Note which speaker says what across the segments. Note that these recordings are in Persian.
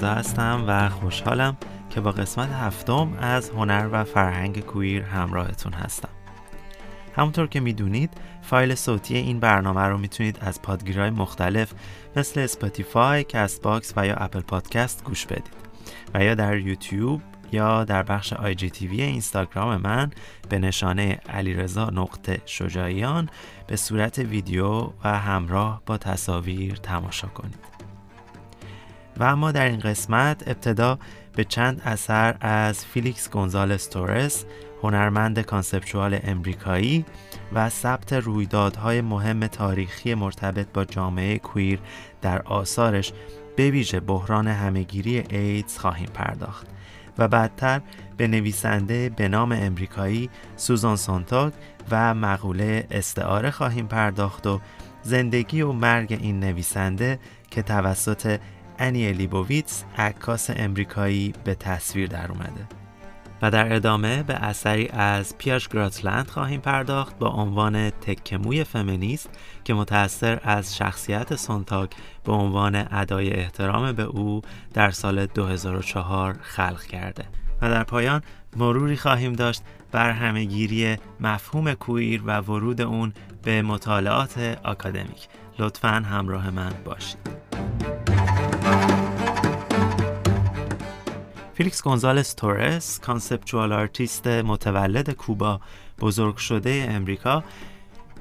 Speaker 1: علیرضا هستم و خوشحالم که با قسمت هفتم از هنر و فرهنگ queer همراهتون هستم. همونطور که می‌دونید فایل صوتی این برنامه رو می‌تونید از پادگیرهای مختلف مثل Spotify، Castbox و یا Apple Podcasts گوش بدید. و یا در یوتیوب یا در بخش IGTV اینستاگرام من به نشانی علیرضا نقطه شجاعیان به صورت ویدیو و همراه با تصاویر تماشا کنید. و اما در این قسمت ابتدا به چند اثر از فیلیکس گونزالس تورس هنرمند conceptual امریکایی و ثبت رویدادهای مهم تاریخی مرتبط با جامعه queer در آثارش به ویژه بحران همهگیری ایدز خواهیم پرداخت. و بعدتر به نویسنده به نام امریکایی سوزان سانتاگ و مقوله استعاره خواهیم پرداخت و زندگی و مرگ این نویسنده که توسط انی لیبوویتس عکاس امریکایی به تصویر در اومده و در ادامه به اثری از پیاش گراتلند خواهیم پرداخت با عنوان تکموی فمینیست که متأثر از شخصیت سونتاگ به عنوان ادای احترام به او در سال 2004 خلق کرده. و در پایان مروری خواهیم داشت بر همهگیری مفهوم کویر و ورود اون به مطالعات آکادمیک. لطفا همراه من باشید. فیلیکس گونزالس تورس conceptual artist متولد کوبا بزرگ شده امریکا.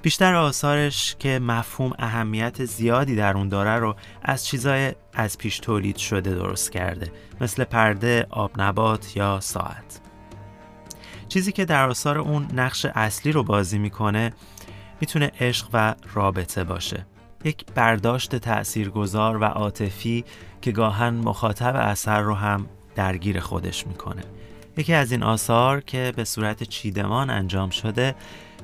Speaker 1: بیشتر آثارش که مفهوم اهمیت زیادی در اون داره رو از چیزای از پیش تولید شده درست کرده مثل پرده، آب نبات یا ساعت. چیزی که در آثار اون نقش اصلی رو بازی می‌کنه می‌تونه عشق و رابطه باشه. یک برداشت تأثیرگذار و عاطفی که گاهن مخاطب اثر رو هم درگیر خودش می‌کنه. یکی از این آثار که به صورت چیدمان انجام شده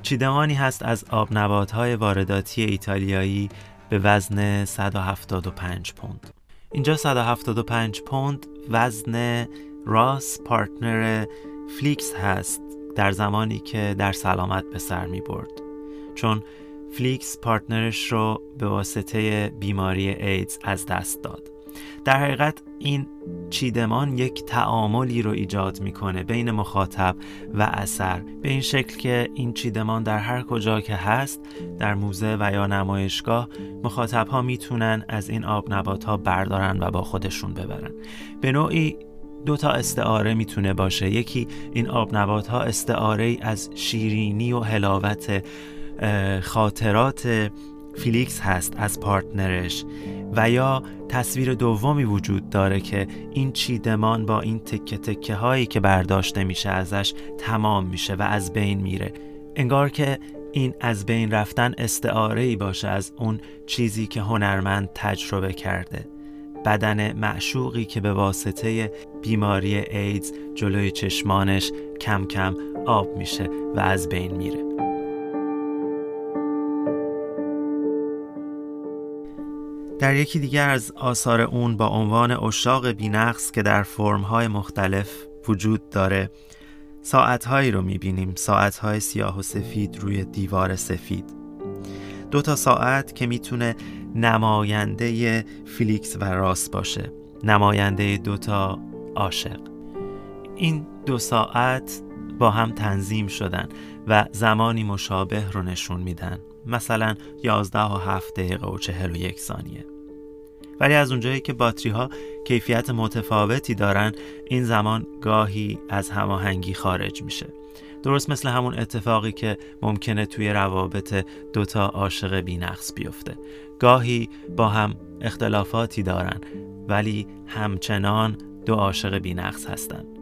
Speaker 1: چیدمانی هست از آب های وارداتی ایتالیایی به وزن 175 پوند. اینجا 175 پوند وزن راس partner فلیکس هست در زمانی که در سلامت به سر می برد چون فلیکس partner ش رو به واسطه بیماری ایدز از دست داد. در حقیقت این چیدمان یک تعاملی رو ایجاد می‌کنه بین مخاطب و اثر. به این شکل که این چیدمان در هر کجا که هست در موزه و یا نمایشگاه مخاطب ها می‌تونن از این آب نبات ها بردارن و با خودشون ببرن. به نوعی دو تا استعاره می‌تونه باشه. یکی این آب نبات ها استعاره از شیرینی و حلاوت خاطرات فیلیکس هست از پارتنرش و یا تصویر دومی وجود داره که این چیدمان با این تکه تکه هایی که برداشته میشه ازش تمام میشه و از بین میره. انگار که این از بین رفتن استعاره ای باشه از اون چیزی که هنرمند تجربه کرده. بدن معشوقی که به واسطه بیماری ایدز جلوی چشمانش کم کم آب میشه و از بین میره. در یکی دیگر از آثار اون با عنوان اشاق بینقص که در فرمهای مختلف وجود داره ساعتهایی رو می‌بینیم. ساعتهای سیاه و سفید روی دیوار سفید. دو تا ساعت که می‌تونه نماینده فیلیکس و راس باشه. نماینده دو تا عاشق. این دو ساعت با هم تنظیم شدن و زمانی مشابه رو نشون میدن. مثلا 11 و 7 دقیقه و 41 ثانیه. ولی از اونجایی که باتری ها کیفیت متفاوتی دارن این زمان گاهی از هماهنگی خارج میشه. درست مثل همون اتفاقی که ممکنه توی روابط دوتا عاشق بینقص بیفته. گاهی با هم اختلافاتی دارن ولی همچنان دو عاشق بینقص هستن.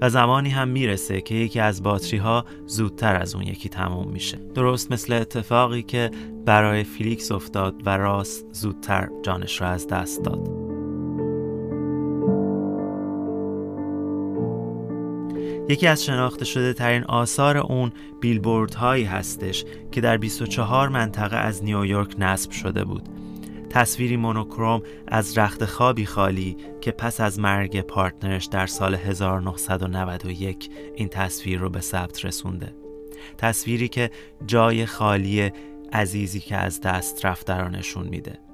Speaker 1: و زمانی هم می‌رسه که یکی از باتری ها زودتر از اون یکی تموم میشه. درست مثل اتفاقی که برای فیلیکس افتاد و راس زودتر جانش را از دست داد. یکی از شناخته شده ترین آثار اون بیلبورد هایی هستش که در 24 منطقه از نیویورک نصب شده بود. تصویری مونوکروم از رخت خوابی خالی که پس از مرگ پارتنرش در سال 1991 این تصویر رو به ثبت رسونده. تصویری که جای خالی عزیزی که از دست رو نشون میده.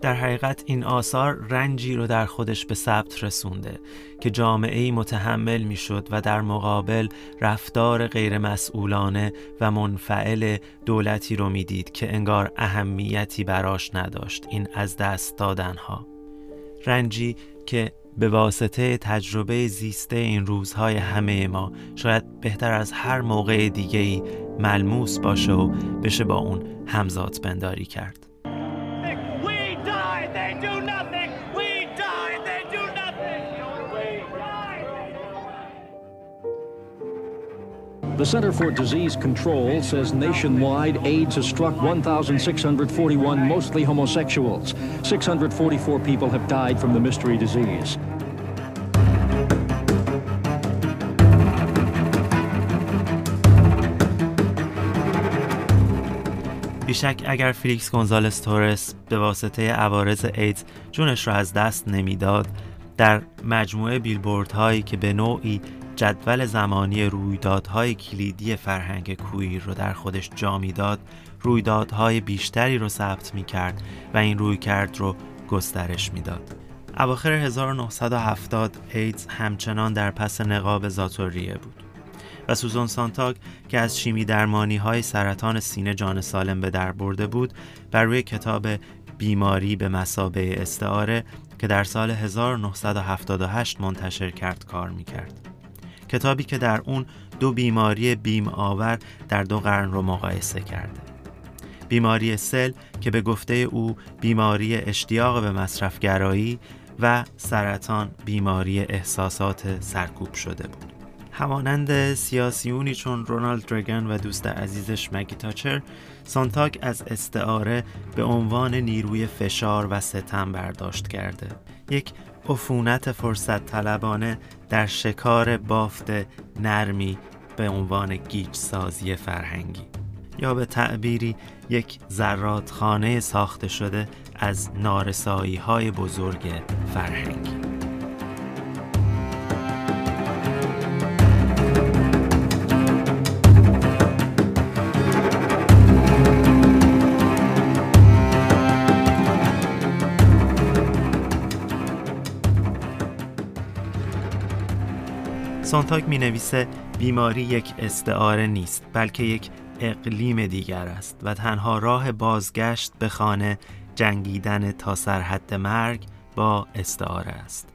Speaker 1: در حقیقت این آثار رنجی رو در خودش به ثبت رسونده که جامعه متحمل می‌شد و در مقابل رفتار غیرمسئولانه و منفعل دولتی رو می‌دید که انگار اهمیتی براش نداشت این از دست دادنها. رنجی که به واسطه تجربه زیسته این روزهای همه ما شاید بهتر از هر موقع دیگه ای ملموس باشه و بشه با اون همزاد بنداری کرد.
Speaker 2: The Center for Disease Control says nationwide AIDS has struck 1,641 mostly homosexuals. 644 people have died from the mystery disease.
Speaker 1: بیشک اگر فلیکس گونزالس تورس به واسطه عوارض ایدز جونش را از دست نمی‌داد در مجموعه بیلبورد هایی که به نوعی جدول زمانی رویدادهای کلیدی فرهنگ کویر رو در خودش جا می‌داد رویدادهای بیشتری رو ثبت می کرد و این روی کرد رو گسترش می‌داد. اواخر 1970 ایدز همچنان در پس نقاب زاتوریه بود و سوزان سانتاک که از شیمی درمانی های سرطان سینه جان سالم به در برده بود بر روی کتاب بیماری به مسابه استعاره که در سال 1978 منتشر کرد کار می کرد. کتابی که در اون دو بیماری بیم آور در دو قرن رو مقایسه کرده بیماری سل که به گفته او بیماری اشتیاق به مصرفگرایی و سرطان بیماری احساسات سرکوب شده بود همانند سیاسیونی چون رونالد رگن و دوست عزیزش مگی تاچر سانتاک از استعاره به عنوان نیروی فشار و ستم برداشت کرده. یک عفونت فرصت طلبانه در شکار بافت نرمی به عنوان گیج سازی فرهنگی. یا به تعبیری یک زراتخانه ساخته شده از نارسایی های بزرگ فرهنگی. سانتاک می نویسه بیماری یک استعاره نیست بلکه یک اقلیم دیگر است و تنها راه بازگشت به خانه جنگیدن تا سرحد مرگ با استعاره است.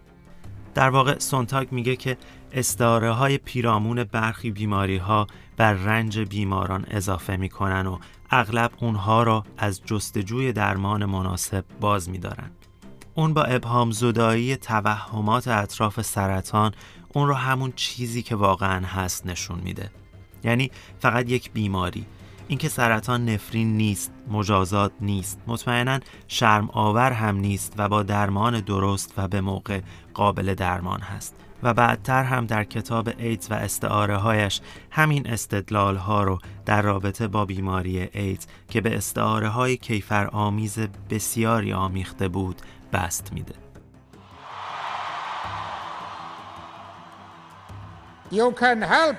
Speaker 1: در واقع سونتاک میگه که استعاره های پیرامون برخی بیماری ها بر رنج بیماران اضافه می‌کنن و اغلب اونها را از جستجوی درمان مناسب باز میدارن. اون با ابهام زدایی توهمات اطراف سرطان اون رو همون چیزی که واقعا هست نشون میده. یعنی فقط یک بیماری. اینکه سرطان نفرین نیست مجازات نیست. مطمئنا شرم آور هم نیست و با درمان درست و به موقع قابل درمان هست. و بعدتر هم در کتاب ایدز و استعاره هایش همین استدلال ها رو در رابطه با بیماری ایدز که به استعاره های کیفر آمیز بسیاری آمیخته بود بست میده.
Speaker 3: You can help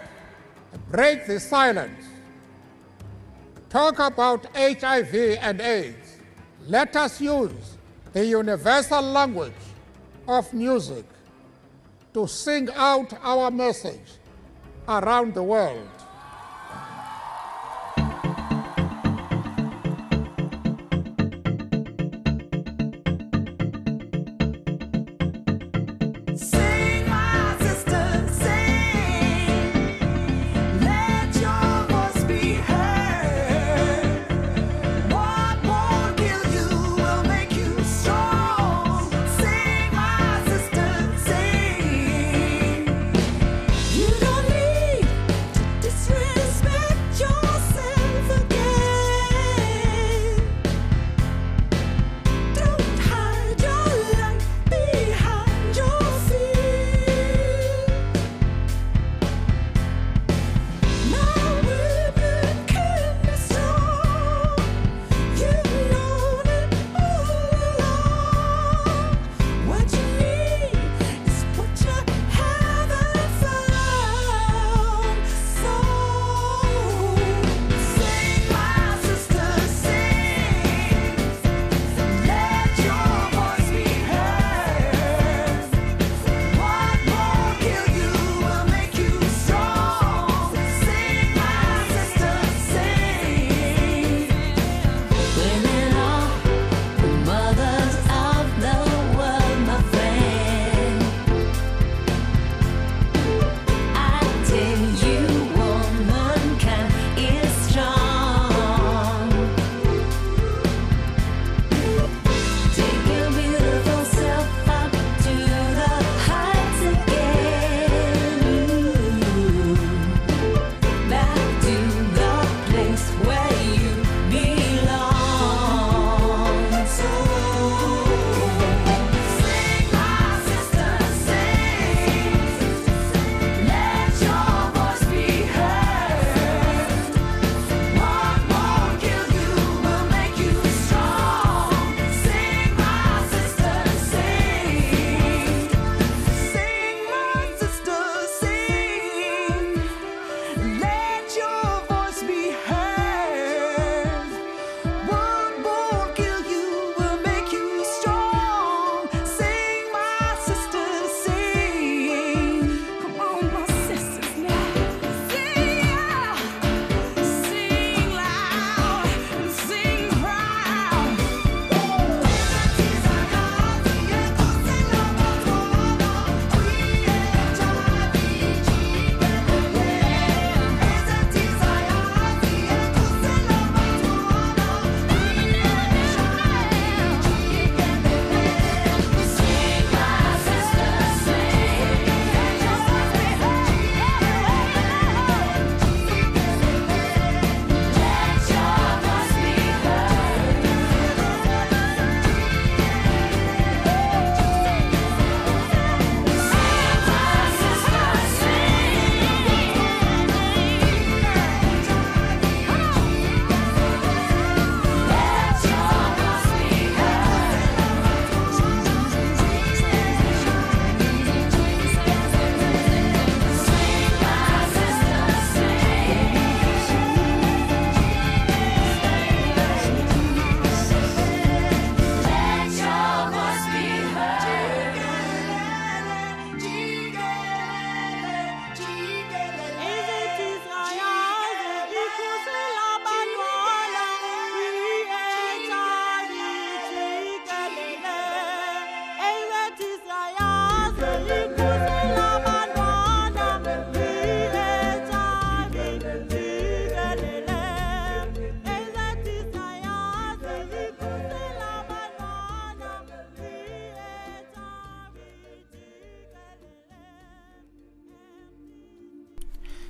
Speaker 3: break the silence. Talk about HIV and AIDS. Let us use the universal language of music to sing out our message around the world.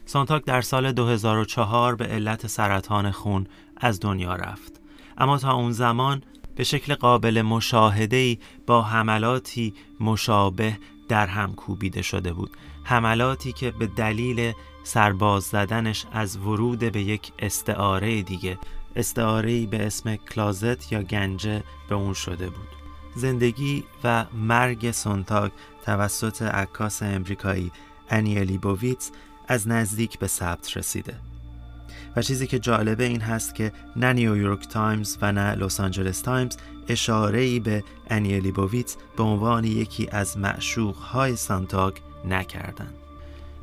Speaker 1: سانتاک در سال 2004 به علت سرطان خون از دنیا رفت. اما تا اون زمان به شکل قابل مشاهده با حملاتی مشابه در هم کوبیده شده بود. حملاتی که به دلیل سرباز زدنش از ورود به یک استعاره دیگه استعاره به اسم کلازت یا گنجه به اون شده بود. زندگی و مرگ سونتاگ توسط عکاس امریکایی آنی لیبوویتس از نزدیک به ثبت رسیده و چیزی که جالبه این هست که نه نیویورک تایمز و نه لس آنجلس تایمز اشاره ای به آنی لیبوویتس به عنوان یکی از معشوق های سانتاگ نکردند.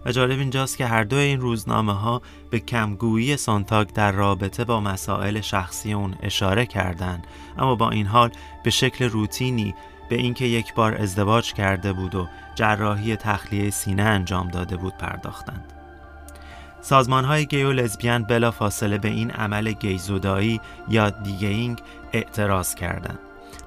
Speaker 1: و جالب اینجاست که هر دو این روزنامه ها به کمگویی سانتاگ در رابطه با مسائل شخصی اون اشاره کردند اما با این حال به شکل روتینی به اینکه یک بار ازدواج کرده بود و جراحی تخلیه سینه انجام داده بود پرداختند. سازمان های گی و لزبیان بلا فاصله به این عمل گیزودایی یا degaying اعتراض کردند.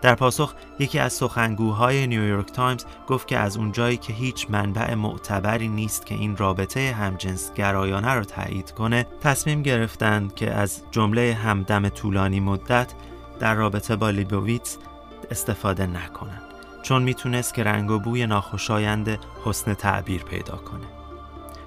Speaker 1: در پاسخ یکی از سخنگوهای نیویورک تایمز گفت که از اونجایی که هیچ منبع معتبری نیست که این رابطه همجنس گرایانه را تایید کنه تصمیم گرفتند که از جمله همدم طولانی مدت در رابطه با لیبوویتس استفاده نکنند چون می‌تونست که رنگ و بوی ناخوشایند حسن تعبیر پیدا کنه.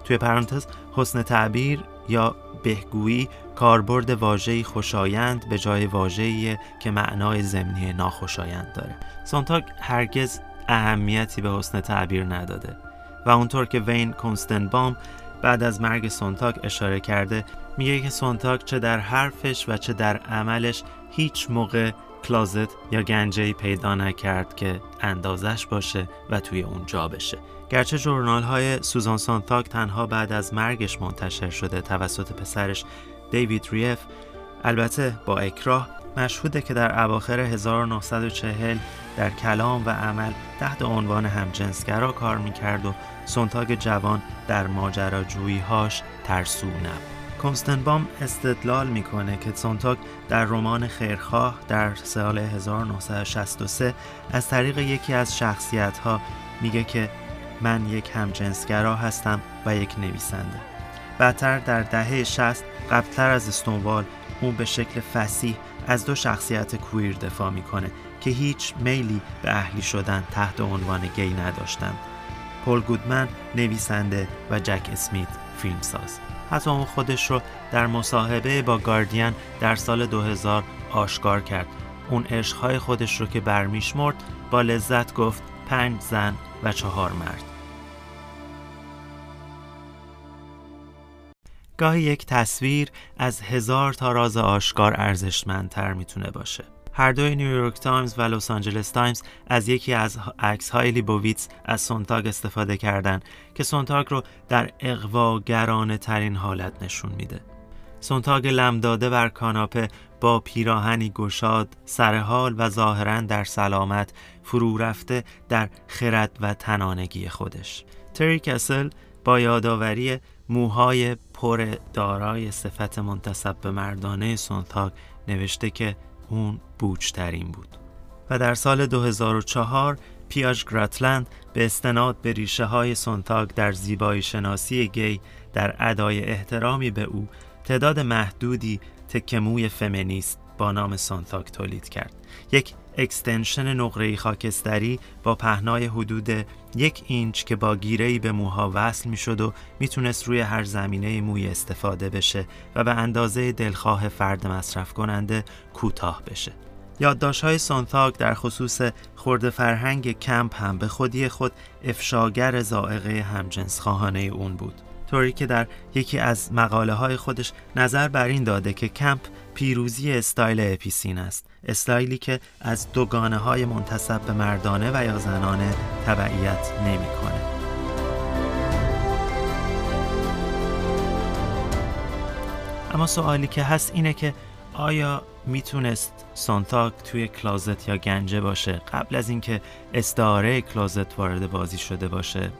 Speaker 1: توی پرانتز حسن تعبیر یا بهگویی کاربرد واژه‌ای خوشایند به جای واژه‌ای که معنای ضمنی ناخوشایند داره. سونتاگ هرگز اهمیتی به حسن تعبیر نداده و اونطور که وین کنستنبام بعد از مرگ سونتاک اشاره کرده میگه که سونتاک چه در حرفش و چه در عملش هیچ موقع کلازت یا گنجهی پیدا نکرد که اندازش باشه و توی اون جا بشه گرچه جورنال های سوزان سانتاک تنها بعد از مرگش منتشر شده توسط پسرش دیوید ریف البته با اکراه مشهوده که در اواخر 1940 در کلام و عمل تحت عنوان همجنسگرا کار می‌کرد و سونتاگ جوان در ماجراجویی هاش ترسو نبود. کنستنبام استدلال می‌کنه که سونتاگ در رمان خیرخواه در سال 1963 از طریق یکی از شخصیت ها میگه که من یک همجنسگرا هستم و یک نویسنده. بعدتر در دهه 60 قبلتر از استونوال اون به شکل فسیح از دو شخصیت کویر دفاع می‌کنه که هیچ میلی به اهلی شدن تحت عنوان گی نداشتند پل گودمن نویسنده و جک اسمیت فیلمساز. حتی اون خودش رو در مصاحبه با گاردین در سال 2000 آشکار کرد. اون عشقهای خودش رو که برمیشمرد با لذت گفت پنج زن و چهار مرد. گاهی یک تصویر از هزار تا راز آشکار ارزشمندتر می‌تونه باشه. هر دوی نیویورک تایمز و لس آنجلس تایمز از یکی از عکس های لیبوویتس از سونتاگ استفاده کردند که سونتاگ رو در اقواگرانه ترین حالت نشون میده. سونتاگ لمداده بر کاناپه با پیراهنی گشاد سرحال و ظاهرا در سلامت فرو رفته در خرد و تنانگی خودش تری کسل با یادآوری موهای پر دارای صفت منتصب به مردانه سونتاگ نوشته که اون بوجترین بود و در سال 2004 پیاج گراتلند به استناد به ریشه های سونتاگ در زیبایی شناسی گی در ادای احترامی به او تعداد محدودی تکموی فمینیست با نام سونتاگ تولید کرد. یک اکستنشن نقره خاکستری با پهنای حدود یک اینچ که با گیرهی به موها وصل می شد و می‌تونست روی هر زمینه موی استفاده بشه و به اندازه دلخواه فرد مصرف کننده کوتاه بشه. یادداشت های در خصوص خرده فرهنگ کمپ هم به خودی خود افشاگر ذائقه همجنس خواهانه اون بود. طوری که در یکی از مقاله های خودش نظر بر این داده که کمپ پیروزی style epicene است استایلی که از دوگانه های منتسب به مردانه و یا زنانه تبعیت نمی‌کنه. اما سوالی که هست اینه که آیا می‌تونست سانتاک توی کلازت یا گنجه باشه قبل از اینکه استعاره کلازت وارد بازی شده باشه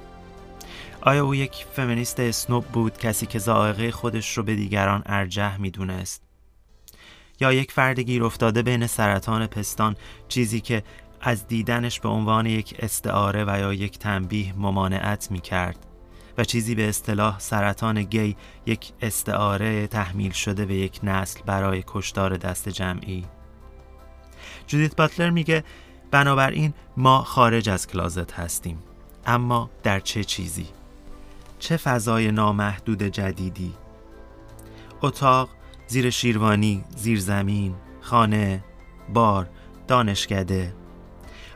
Speaker 1: آیا او یک فمینیست اسنوب بود کسی که زائقه خودش رو به دیگران ارجح می‌دونست؟ یا یک فرد گیر افتاده بین سرطان پستان چیزی که از دیدنش به عنوان یک استعاره و یا یک تنبیه ممانعت می کرد و چیزی به اصطلاح سرطان گی یک استعاره تحمیل شده به یک نسل برای کشتار دست جمعی؟ جودیت باتلر میگه بنابراین ما خارج از کلازت هستیم اما در چه چیزی؟ چه فضای نامحدود جدیدی. اتاق زیر شیروانی زیر زمین خانه بار دانشکده.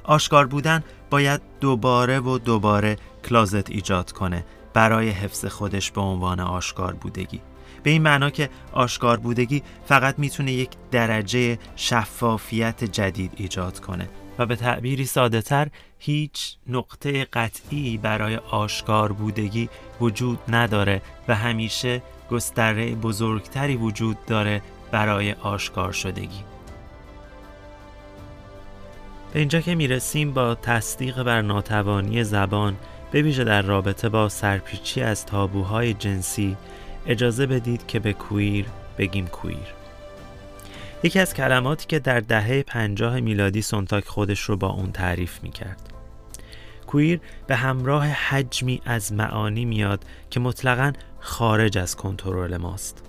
Speaker 1: آشکار بودن باید دوباره و دوباره کلازت ایجاد کنه برای حفظ خودش به عنوان آشکار بودگی. به این معنا که آشکار بودگی فقط می‌تونه یک درجه شفافیت جدید ایجاد کنه. و به تعبیری ساده تر هیچ نقطه قطعی برای آشکار بودگی وجود نداره و همیشه گستره بزرگتری وجود داره برای آشکار شدگی. به اینجا که می‌رسیم با تصدیق بر ناتوانی زبان به ویژه در رابطه با سرپیچی از تابوهای جنسی اجازه بدید که به کویر بگیم کویر. یکی از کلماتی که در دهه پنجاه میلادی سونتاک خودش رو با اون تعریف می‌کرد. کویر به همراه حجمی از معانی میاد که مطلقا خارج از کنترل ماست.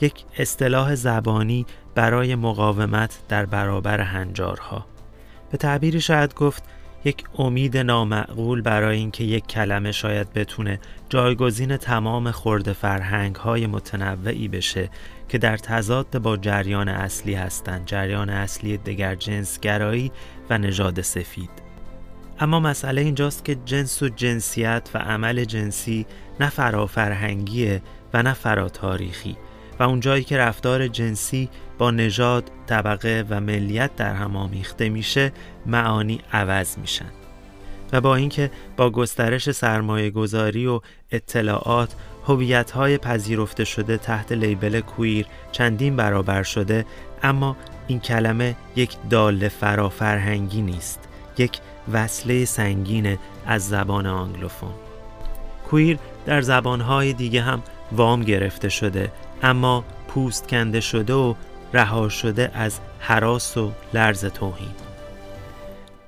Speaker 1: یک اصطلاح زبانی برای مقاومت در برابر هنجارها. به تعبیری شاید گفت یک امید نامعقول برای اینکه یک کلمه شاید بتونه جایگزین تمام خورده فرهنگ های متنوعی بشه که در تضاد با جریان اصلی هستند. جریان اصلی دگر جنسگرایی و نژاد سفید. اما مسئله اینجاست که جنس و جنسیت و عمل جنسی نه فرافرهنگیه و نه فراتاریخی. و اونجایی که رفتار جنسی با نژاد، طبقه و ملیت در هم آمیخته میشه معانی عوض میشن. و با اینکه با گسترش سرمایه گذاری و اطلاعات هویت های پذیرفته شده تحت لیبل کویر چندین برابر شده اما این کلمه یک دال فرافرهنگی نیست یک وصله سنگین از زبان Anglophone. queer در زبانهای دیگه هم وام گرفته شده اما پوست کنده شده و رها شده از هراس و لرز توهین.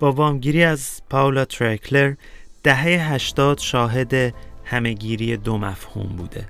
Speaker 1: با وامگیری از پاولا تریکلر دهه هشتاد شاهد همهگیری دو مفهوم بوده.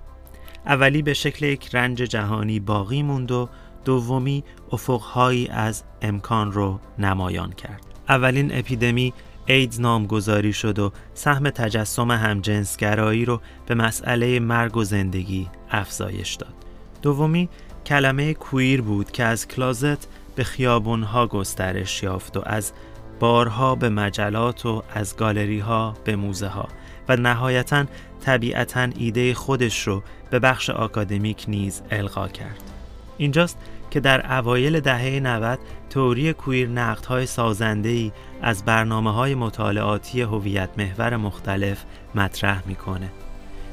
Speaker 1: اولی به شکل یک رنج جهانی باقی موند و دومی افقهایی از امکان رو نمایان کرد. اولین اپیدمی ایدز نامگذاری شد و سهم تجسم همجنسگرایی رو به مسئله مرگ و زندگی افزایش داد. دومی کلمه کویر بود که از کلازت به خیابونها گسترش یافت و از بارها به مجلات و از گالری ها به موزه ها و نهایتا طبیعتا ایده خودش رو به بخش آکادمیک نیز القا کرد. اینجاست که در اوایل دهه 90 تئوری queer نقدهای سازنده‌ای از برنامه های مطالعاتی هویت محور مختلف مطرح می‌کنه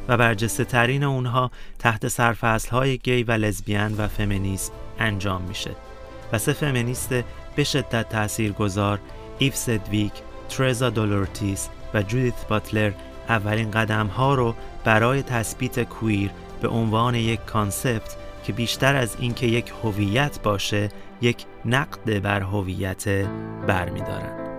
Speaker 1: و برجسته ترین اونها تحت سرفصل های گی و لزبیان و فمینیسم انجام میشه. و سه فمینیست به شدت تأثیر گذار ایو سجویک، ترزا دولورتیس و جودیت باتلر اولین قدم ها رو برای تثبیت کویر به عنوان یک کانسپت که بیشتر از اینکه یک هویت باشه یک نقد بر هویت برمیدارن.